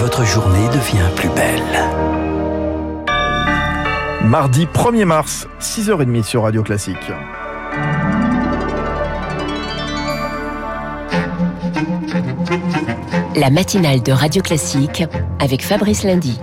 votre journée devient plus belle. Mardi 1er mars, 6h30 sur Radio Classique. La matinale de Radio Classique avec Fabrice Lundy.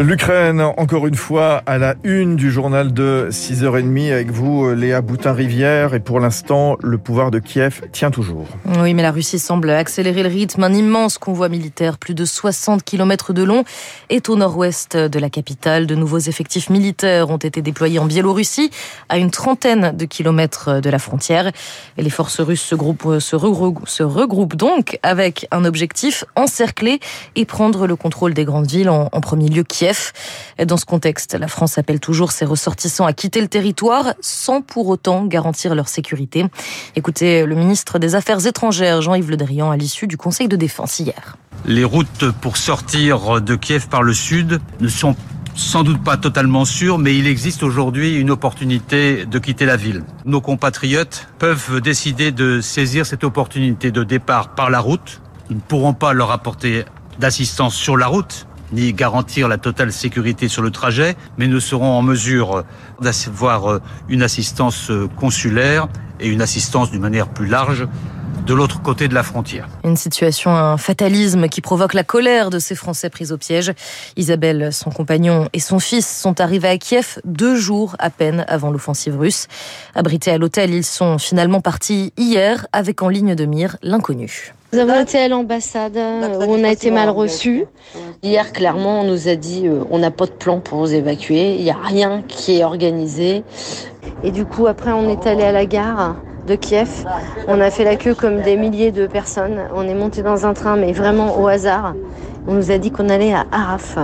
L'Ukraine, encore une fois, à la une du journal de 6h30 avec vous, Léa Boutin-Rivière. Et pour l'instant, le pouvoir de Kiev tient toujours. Oui, mais la Russie semble accélérer le rythme. Un immense convoi militaire, plus de 60 km de long, est au nord-ouest de la capitale. De nouveaux effectifs militaires ont été déployés en Biélorussie, à une trentaine de kilomètres de la frontière. Et les forces russes se, groupent, regroupent, se regroupent donc avec un objectif, encercler et prendre le contrôle des grandes villes, en premier lieu Kiev. Dans ce contexte, la France appelle toujours ses ressortissants à quitter le territoire sans pour autant garantir leur sécurité. Écoutez le ministre des Affaires étrangères, Jean-Yves Le Drian, à l'issue du Conseil de défense hier. Les routes pour sortir de Kiev par le sud ne sont sans doute pas totalement sûres, mais il existe aujourd'hui une opportunité de quitter la ville. Nos compatriotes peuvent décider de saisir cette opportunité de départ par la route. Ils ne pourront pas leur apporter d'assistance sur la route, ni garantir la totale sécurité sur le trajet, mais nous serons en mesure d'avoir une assistance consulaire et une assistance d'une manière plus large de l'autre côté de la frontière. Une situation, un fatalisme qui provoque la colère de ces Français pris au piège. Isabelle, son compagnon et son fils sont arrivés à Kiev deux jours à peine avant l'offensive russe. Abrités à l'hôtel, ils sont finalement partis hier avec en ligne de mire l'inconnu. Nous avons été à l'ambassade où on a été mal reçus. Hier, clairement, on nous a dit euh, on n'a pas de plan pour vous évacuer. Il n'y a rien qui est organisé. Et du coup, après, on est allé à la gare de Kiev. On a fait la queue comme des milliers de personnes. On est monté dans un train, mais vraiment au hasard. On nous a dit qu'on allait à Araf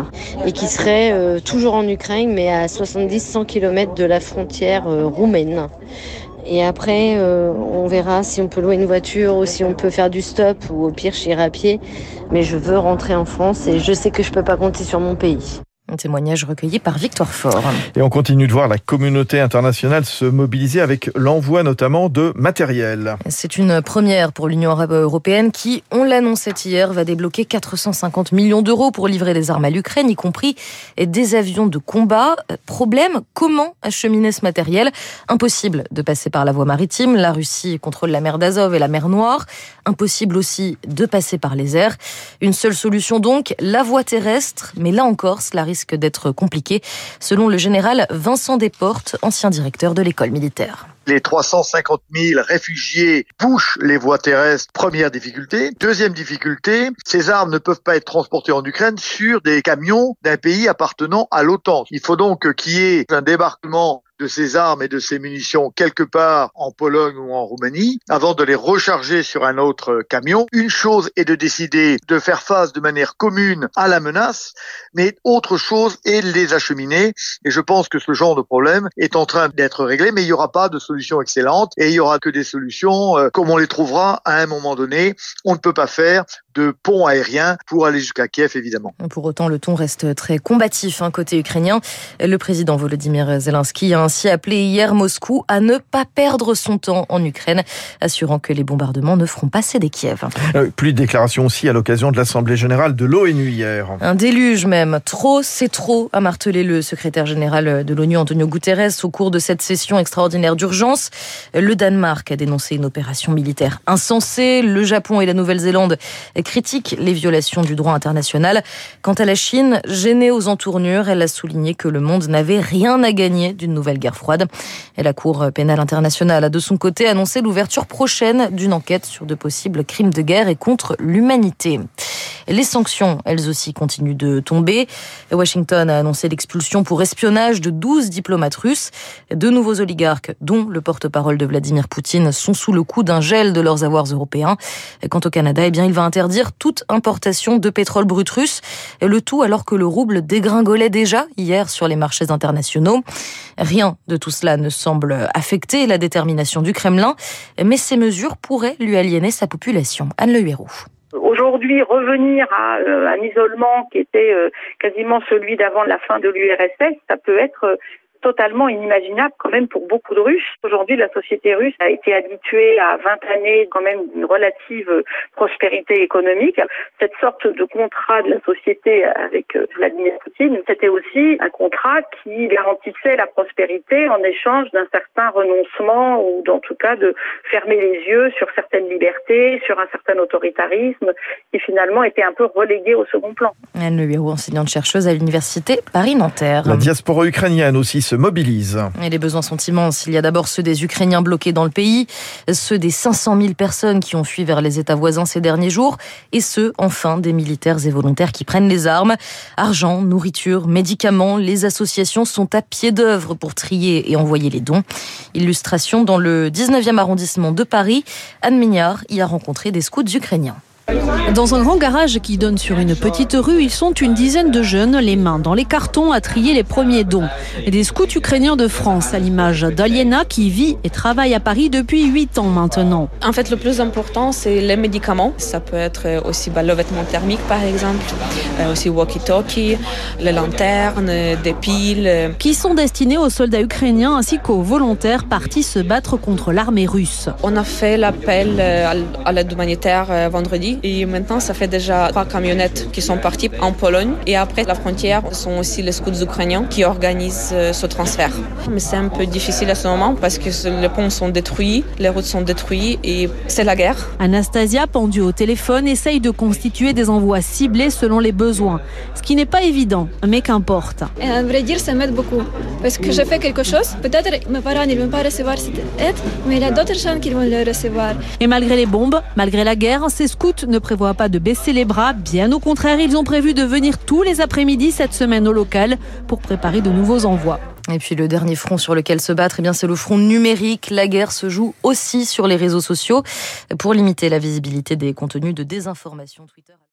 et qui serait euh, toujours en Ukraine, mais à 70-100 km de la frontière euh, roumaine. Et après, euh, on verra si on peut louer une voiture ou si on peut faire du stop ou au pire, j'irai à pied. Mais je veux rentrer en France et je sais que je peux pas compter sur mon pays. Un témoignage recueilli par Victor Faure. Et on continue de voir la communauté internationale se mobiliser avec l'envoi notamment de matériel. C'est une première pour l'Union européenne qui, on l'annonçait hier, va débloquer 450 millions d'euros pour livrer des armes à l'Ukraine, y compris des avions de combat. Problème, comment acheminer ce matériel? Impossible de passer par la voie maritime. La Russie contrôle la mer d'Azov et la mer Noire. Impossible aussi de passer par les airs. Une seule solution donc, la voie terrestre. Mais là encore, cela risque risque d'être compliqué, selon le général Vincent Desportes, ancien directeur de l'école militaire. Les 350 000 réfugiés bouchent les voies terrestres. Première difficulté. Deuxième difficulté, ces armes ne peuvent pas être transportées en Ukraine sur des camions d'un pays appartenant à l'OTAN. Il faut donc qu'il y ait un débarquement de ces armes et de ces munitions quelque part en Pologne ou en Roumanie avant de les recharger sur un autre camion. Une chose est de décider de faire face de manière commune à la menace, mais autre chose est de les acheminer. Et je pense que ce genre de problème est en train d'être réglé, mais il n'y aura pas de solution excellente et il y aura que des solutions euh, comme on les trouvera à un moment donné. On ne peut pas faire de pont aérien pour aller jusqu'à Kiev, évidemment. Pour autant, le ton reste très combatif hein, côté ukrainien. Le président Volodymyr Zelensky a ainsi appelé hier Moscou à ne pas perdre son temps en Ukraine, assurant que les bombardements ne feront pas céder Kiev. Euh, plus de déclarations aussi à l'occasion de l'Assemblée générale de l'ONU hier. Un déluge même. Trop, c'est trop, a martelé le secrétaire général de l'ONU, Antonio Guterres, au cours de cette session extraordinaire d'urgence. Le Danemark a dénoncé une opération militaire insensée. Le Japon et la Nouvelle-Zélande critique les violations du droit international. Quant à la Chine, gênée aux entournures, elle a souligné que le monde n'avait rien à gagner d'une nouvelle guerre froide. Et la Cour pénale internationale a de son côté annoncé l'ouverture prochaine d'une enquête sur de possibles crimes de guerre et contre l'humanité. Les sanctions, elles aussi, continuent de tomber. Washington a annoncé l'expulsion pour espionnage de 12 diplomates russes. De nouveaux oligarques, dont le porte-parole de Vladimir Poutine, sont sous le coup d'un gel de leurs avoirs européens. Quant au Canada, eh bien, il va interdire toute importation de pétrole brut russe. Le tout alors que le rouble dégringolait déjà hier sur les marchés internationaux. Rien de tout cela ne semble affecter la détermination du Kremlin, mais ces mesures pourraient lui aliéner sa population. Anne Le Huérou. Aujourd'hui, revenir à euh, un isolement qui était euh, quasiment celui d'avant la fin de l'URSS, ça peut être euh, totalement inimaginable quand même pour beaucoup de Russes. Aujourd'hui, la société russe a été habituée à 20 années quand même d'une relative prospérité économique. Cette sorte de contrat de la société avec euh, Vladimir Poutine, c'était aussi un contrat qui garantissait la prospérité en échange d'un certain renoncement ou en tout cas de fermer les yeux sur certaines libertés, sur un certain autoritarisme qui finalement était un peu relégué au second plan. Anne Le enseignante chercheuse à l'université Paris-Nanterre. La diaspora ukrainienne aussi se mobilise. Et les besoins sont immenses. Il y a d'abord ceux des Ukrainiens bloqués dans le pays, ceux des 500 000 personnes qui ont fui vers les États voisins ces derniers jours, et ceux, enfin, des militaires et volontaires qui prennent les armes. Argent, nourriture, médicaments, les associations sont à pied d'œuvre pour trier et envoyer les dons. Illustration dans le 19e arrondissement de Paris. Anne Mignard y a rencontré des scouts ukrainiens. Dans un grand garage qui donne sur une petite rue, ils sont une dizaine de jeunes, les mains dans les cartons, à trier les premiers dons. Des scouts ukrainiens de France, à l'image d'Aliena, qui vit et travaille à Paris depuis 8 ans maintenant. En fait, le plus important, c'est les médicaments. Ça peut être aussi bah, le vêtement thermique, par exemple, euh, aussi walkie-talkie, les lanternes, des piles. Qui sont destinés aux soldats ukrainiens ainsi qu'aux volontaires partis se battre contre l'armée russe. On a fait l'appel euh, à l'aide humanitaire euh, et maintenant, ça fait déjà trois camionnettes qui sont parties en Pologne. Et après la frontière, ce sont aussi les scouts ukrainiens qui organisent euh, ce transfert. Mais c'est un peu difficile à ce moment parce que les ponts sont détruits, les routes sont détruites et c'est la guerre. Anastasia, pendue au téléphone, essaye de constituer des envois ciblés selon les besoins. Ce qui n'est pas évident, mais qu'importe. Et à vrai dire, ça m'aide beaucoup. Parce que je fais quelque chose, peut-être mes parents ne vont pas recevoir cette aide, mais il y a d'autres gens qui vont le recevoir. Et malgré les bombes, malgré la guerre, ces scouts ne prévoient pas de baisser les bras. Bien au contraire, ils ont prévu de venir tous les après-midi cette semaine au local pour préparer de nouveaux envois. Et puis le dernier front sur lequel se battre, eh bien c'est le front numérique. La guerre se joue aussi sur les réseaux sociaux pour limiter la visibilité des contenus de désinformation Twitter.